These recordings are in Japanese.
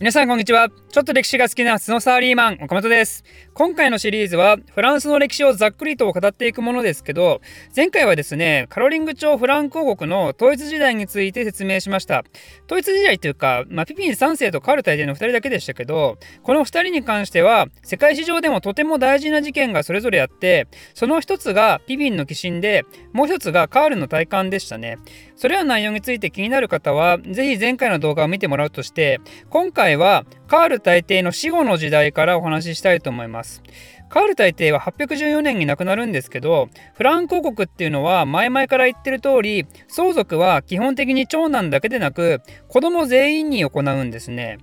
皆さんこんにちは。ちょっと歴史が好きなスノサーリーマン、岡本です。今回のシリーズはフランスの歴史をざっくりと語っていくものですけど、前回はですね、カロリング朝フランク王国の統一時代について説明しました。統一時代というか、まあ、ピピン3世とカール大帝の2人だけでしたけど、この2人に関しては、世界史上でもとても大事な事件がそれぞれあって、その1つがピピンの寄進で、もう1つがカールの体感でしたね。それらの内容について気になる方は、ぜひ前回の動画を見てもらうとして、今回はカール大帝の死後の時代からお話ししたいと思います。カール大帝は814年に亡くなるんですけどフランク王国っていうのは前々から言ってる通り相続は基本的に長男だけでなく子供全員に行うんですね。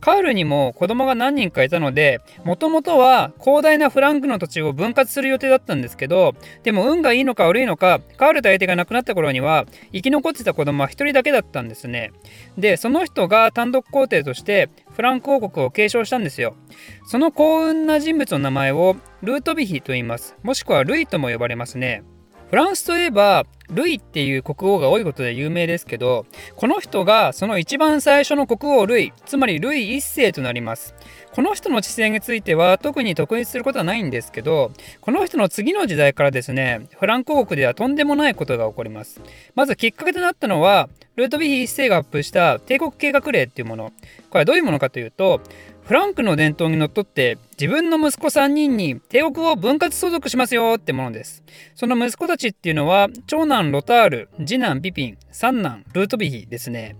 カールにも子供が何人かいたのでもともとは広大なフランクの土地を分割する予定だったんですけどでも運がいいのか悪いのかカール大帝が亡くなった頃には生き残ってた子供は1人だけだったんですね。でその人が単独皇帝としてフランク王国を継承したんですよその幸運な人物の名前をルートビヒと言います。もしくはルイとも呼ばれますね。フランスといえば、ルイっていう国王が多いことで有名ですけど、この人がその一番最初の国王ルイ、つまりルイ一世となります。この人の治世については特に特筆することはないんですけど、この人の次の時代からですね、フランク王国ではとんでもないことが起こります。まずきっかけとなったのは、ルートビヒ一世がアップした帝国計画令っていうもの。これはどういうものかというと、フランクの伝統にのっとって自分の息子3人に帝国を分割相続しますよってものです。その息子たちっていうのは長男ロタール、次男ピピン、三男ルートビヒですね。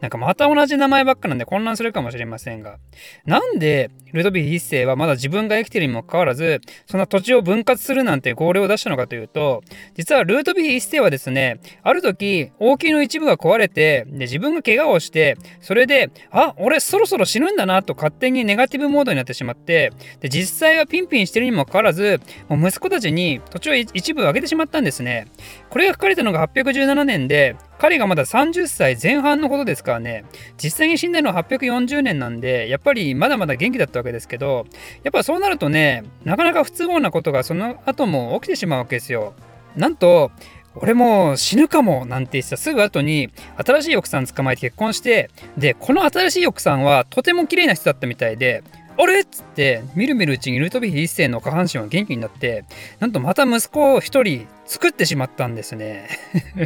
なんかまた同じ名前ばっかなんで混乱するかもしれませんが。なんでルートビヒ一世はまだ自分が生きているにもかかわらずそんな土地を分割するなんて号令を出したのかというと実はルートビヒ一世はですねある時王宮の一部が壊れてで自分が怪我をしてそれであ俺そろそろ死ぬんだなと勝手にネガティブモードになってしまってで実際はピンピンしてるにもかかわらずもう息子たちに土地を一部あげてしまったんですねこれがかれたのが817年で彼がまだ30歳前半のことですからね。実際に死んだのは840年なんでやっぱりまだまだ元気だったわけですけどやっぱそうなるとねなかなか不都合なことがその後も起きてしまうわけですよ。なんと俺も死ぬかもなんて言ってた。すぐ後に新しい奥さん捕まえて結婚してでこの新しい奥さんはとても綺麗な人だったみたいであれ？っつってみるみるうちにルートビヒ一世の下半身は元気になってなんとまた息子を一人作ってしまったんですね、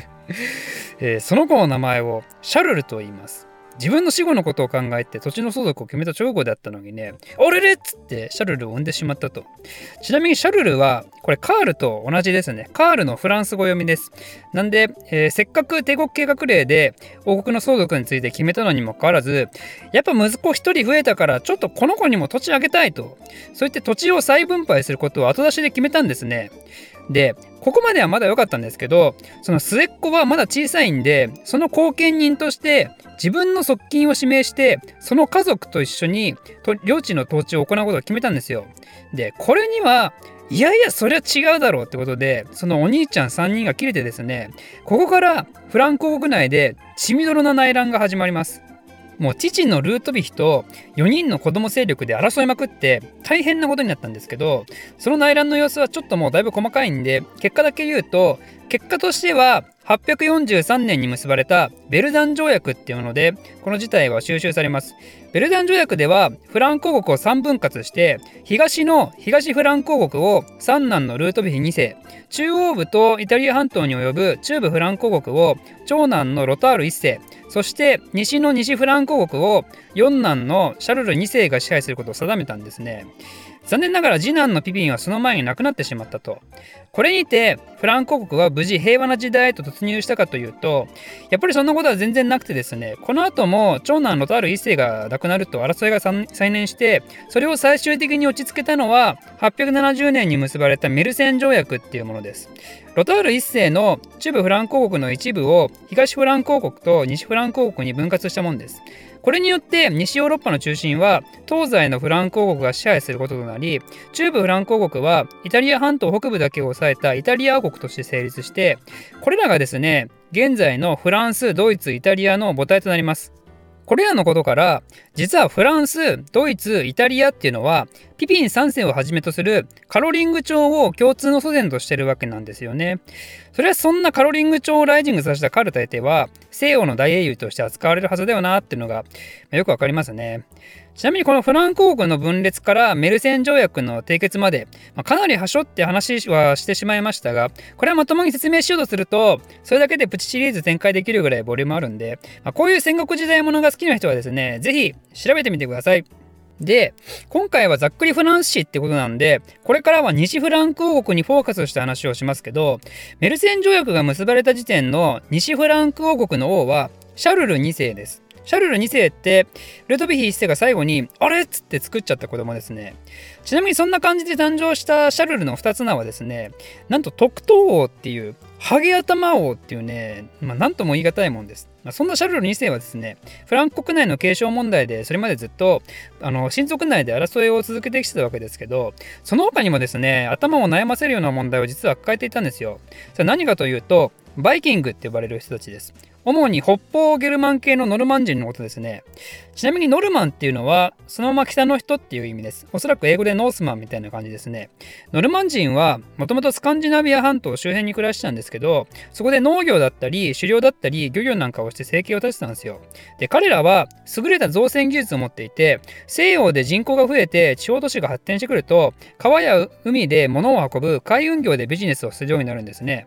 えー、その子の名前をシャルルと言います。自分の死後のことを考えて土地の相続を決めた直後であったのにね、あれれっつってシャルルを産んでしまったと。ちなみにシャルルは、これカールと同じですね。カールのフランス語読みです。なんで、えー、せっかく帝国計画令で王国の相続について決めたのにもかかわらず、やっぱ息子一人増えたから、ちょっとこの子にも土地あげたいと。そう言って土地を再分配することを後出しで決めたんですね。で、ここまではまだ良かったんですけど、その末っ子はまだ小さいんで、その後見人として自分の側近を指名して、その家族と一緒に領地の統治を行うことを決めたんですよ。で、これには、いやいや、それは違うだろうってことで、そのお兄ちゃん3人が切れてですね、ここからフランク国内で血みどろの内乱が始まります。もう父のルートビヒと4人の子供勢力で争いまくって大変なことになったんですけどその内乱の様子はちょっともうだいぶ細かいんで結果だけ言うと結果としては843年に結ばれたベルダン条約っていうのでこの事態は収集されます。ベルダン条約ではフランク王国を3分割して東の東フランク王国を三男のルートビヒ2世中央部とイタリア半島に及ぶ中部フランク王国を長男のロタール1世そして西の西フランコ国を四男のシャルル2世が支配することを定めたんですね。残念ながら次男のピピンはその前に亡くなってしまったと。これにてフランク国は無事平和な時代へと突入したかというとやっぱりそんなことは全然なくてですねこの後も長男ロタール1世が亡くなると争いが再燃してそれを最終的に落ち着けたのは870年に結ばれたメルセン条約っていうものです。ロタール1世の中部フランク王国の一部を東フランク王国と西フランク王国に分割したものです。これによって西ヨーロッパの中心は東西のフランク王国が支配することとなり中部フランク王国はイタリア半島北部だけを抑えたイタリア王国として成立してこれらがですね現在のフランスドイツイタリアの母体となります。これらのことから実はフランスドイツイタリアっていうのはピピン3世をはじめとするカロリング朝を共通の祖先としてるわけなんですよね。それはそんなカロリング朝をライジングさせたカルタエテは西洋の大英雄として扱われるはずだよなっていうのがよくわかりますね。ちなみにこのフランク王国の分裂からメルセン条約の締結まで、まあ、かなり端折って話はしてしまいましたが、これはまともに説明しようとすると、それだけでプチシリーズ展開できるぐらいボリュームあるんで、まあ、こういう戦国時代ものが好きな人はですね、ぜひ調べてみてください。で、今回はざっくりフランス史ってことなんで、これからは西フランク王国にフォーカスした話をしますけど、メルセン条約が結ばれた時点の西フランク王国の王はシャルル2世です。シャルル2世ってルトビヒ1世が最後に「あれ?」っつって作っちゃった子供ですねちなみにそんな感じで誕生したシャルルの2つ名はですねなんと特等王っていうハゲ頭王っていうね、まあ、なんとも言い難いもんです。まあ、そんなシャルル2世はですね、フランク国内の継承問題で、それまでずっと、あの、親族内で争いを続けてきてたわけですけど、その他にもですね、頭を悩ませるような問題を実は抱えていたんですよ。それ何かというと、バイキングって呼ばれる人たちです。主に北方ゲルマン系のノルマン人のことですね。ちなみにノルマンっていうのは、そのまま北の人っていう意味です。おそらく英語でノースマンみたいな感じですね。ノルマン人は、もともとスカンジナビア半島周辺に暮らしてたんですけど、そこで農業だったり、狩猟だったり、漁業なんかをして生計を立ててたんですよ。で、彼らは優れた造船技術を持っていて、西洋で人口が増えて地方都市が発展してくると、川や海で物を運ぶ海運業でビジネスをするようになるんですね。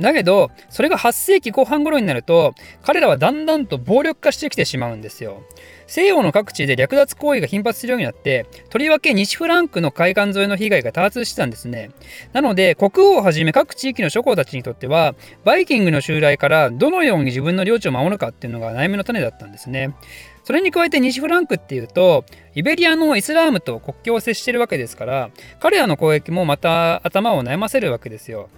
だけど、それが8世紀後半頃になると、彼らはだんだんと暴力化してきてしまうんですよ。西洋の各地で略奪行為が頻発するようになって、とりわけ西フランクの海岸沿いの被害が多発してたんですね。なので、国王をはじめ各地域の諸侯たちにとっては、バイキングの襲来からどのように自分の領地を守るかっていうのが悩みの種だったんですね。それに加えて西フランクっていうと、イベリアのイスラームと国境を接してるわけですから、彼らの攻撃もまた頭を悩ませるわけですよ。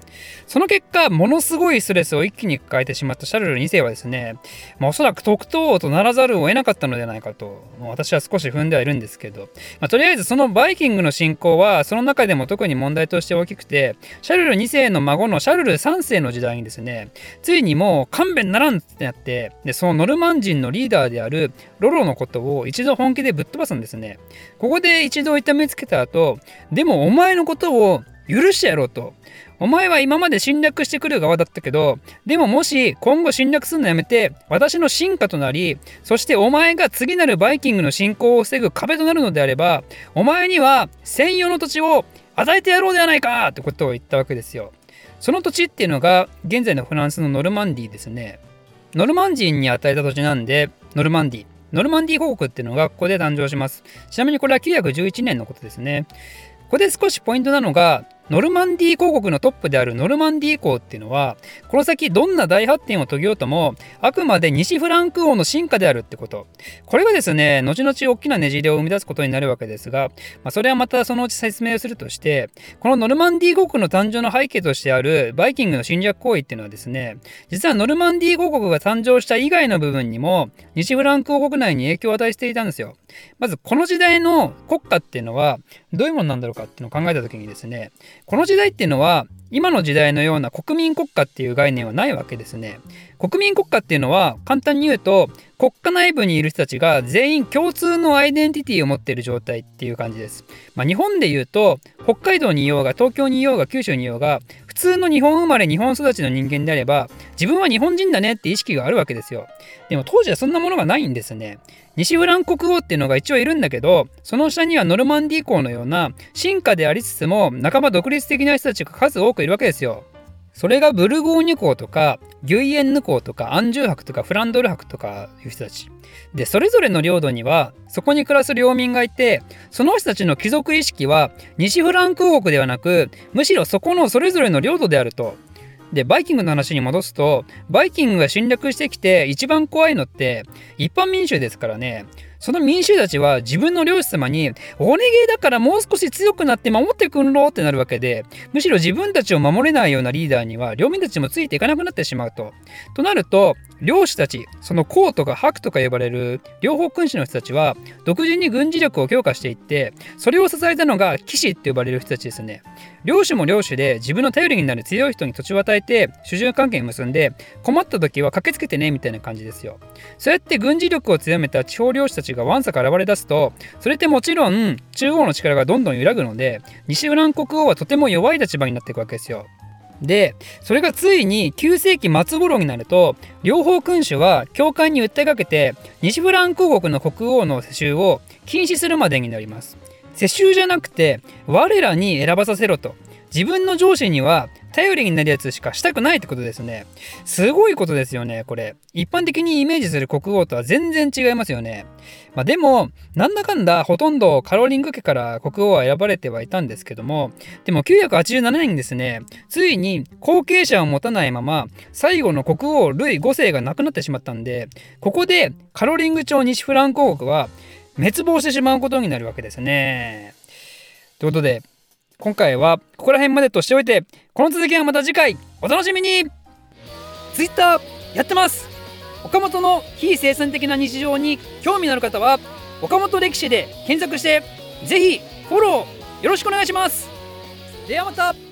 その結果、ものすごいストレスを一気に抱えてしまったシャルル2世はですね、まあ、おそらく特等王とならざるを得なかったのではないかと、私は少し踏んではいるんですけど、まあ、とりあえずそのバイキングの進行は、その中でも特に問題として大きくて、シャルル2世の孫のシャルル3世の時代にですね、ついにもう勘弁ならんってなって、でそのノルマン人のリーダーであるロロのことを一度本気でぶっ飛ばすんですね。ここで一度痛めつけた後、でもお前のことを許してやろうと。お前は今まで侵略してくる側だったけど、でももし今後侵略するのやめて、私の進化となり、そしてお前が次なるバイキングの進行を防ぐ壁となるのであれば、お前には専用の土地を与えてやろうではないかってことを言ったわけですよ。その土地っていうのが現在のフランスのノルマンディですね。ノルマン人に与えた土地なんで、ノルマンディ。ノルマンディー王国っていうのがここで誕生します。ちなみにこれは911年のことですね。ここで少しポイントなのが、ノルマンディー公国のトップであるノルマンディー公っていうのは、この先どんな大発展を遂げようとも、あくまで西フランク王の進化であるってこと。これがですね、後々大きなねじれを生み出すことになるわけですが、まあ、それはまたそのうち説明をするとして、このノルマンディー国の誕生の背景としてあるバイキングの侵略行為っていうのはですね、実はノルマンディー公国が誕生した以外の部分にも、西フランク王国内に影響を与えしていたんですよ。まず、この時代の国家っていうのは、どういうものなんだろうかっていうのを考えた時にですね、この時代っていうのは今の時代のような国民国家っていう概念はないわけですね。国民国家っていうのは簡単に言うと国家内部にいる人たちが全員共通のアイデンティティを持っている状態っていう感じです。まあ、日本で言うと北海道にいようが東京にいようが九州にいようが通の日本生まれ日本育ちの人間であれば自分は日本人だねって意識があるわけですよ。でも当時はそんなものがないんですね。西フラン国王っていうのが一応いるんだけどその下にはノルマンディー公のような進化でありつつも仲間独立的な人たちが数多くいるわけですよ。それがブルゴーニュ公とかギュイエンヌ公とかアンジュー博とかフランドル博とかいう人たち。でそれぞれの領土にはそこに暮らす領民がいてその人たちの貴族意識は西フランク王国ではなくむしろそこのそれぞれの領土であると。でバイキングの話に戻すとバイキングが侵略してきて一番怖いのって一般民衆ですからねその民衆たちは自分の領主様に、お願いだからもう少し強くなって守ってくんろってなるわけで、むしろ自分たちを守れないようなリーダーには、領民たちもついていかなくなってしまうと。となると、領主たちその公とか伯とか呼ばれる両方君主の人たちは独自に軍事力を強化していってそれを支えたのが騎士って呼ばれる人たちですね領主も領主で自分の頼りになる強い人に土地を与えて主従関係を結んで困った時は駆けつけてねみたいな感じですよそうやって軍事力を強めた地方領主たちがわんさか現れ出すとそれってもちろん中央の力がどんどん揺らぐので西フラン国王はとても弱い立場になっていくわけですよ。でそれがついに9世紀末頃になると両方君主は教会に訴えかけて西フランク国の国王の世襲を禁止するまでになります。世襲じゃなくて我らに選ばさせろと。自分の上司には頼りになるやつしかしたくないってことですね。すごいことですよね、これ。一般的にイメージする国王とは全然違いますよね。まあ、でも、なんだかんだほとんどカロリング家から国王は選ばれてはいたんですけども、でも987年にですね、ついに後継者を持たないまま、最後の国王ルイ5世が亡くなってしまったんで、ここでカロリング朝西フランク王国は滅亡してしまうことになるわけですね。ということで、今回はここら辺までとしておいてこの続きはまた次回。お楽しみに。Twitter やってます。岡本の非生産的な日常に興味のある方は岡本歴史で検索してぜひフォローよろしくお願いします。ではまた。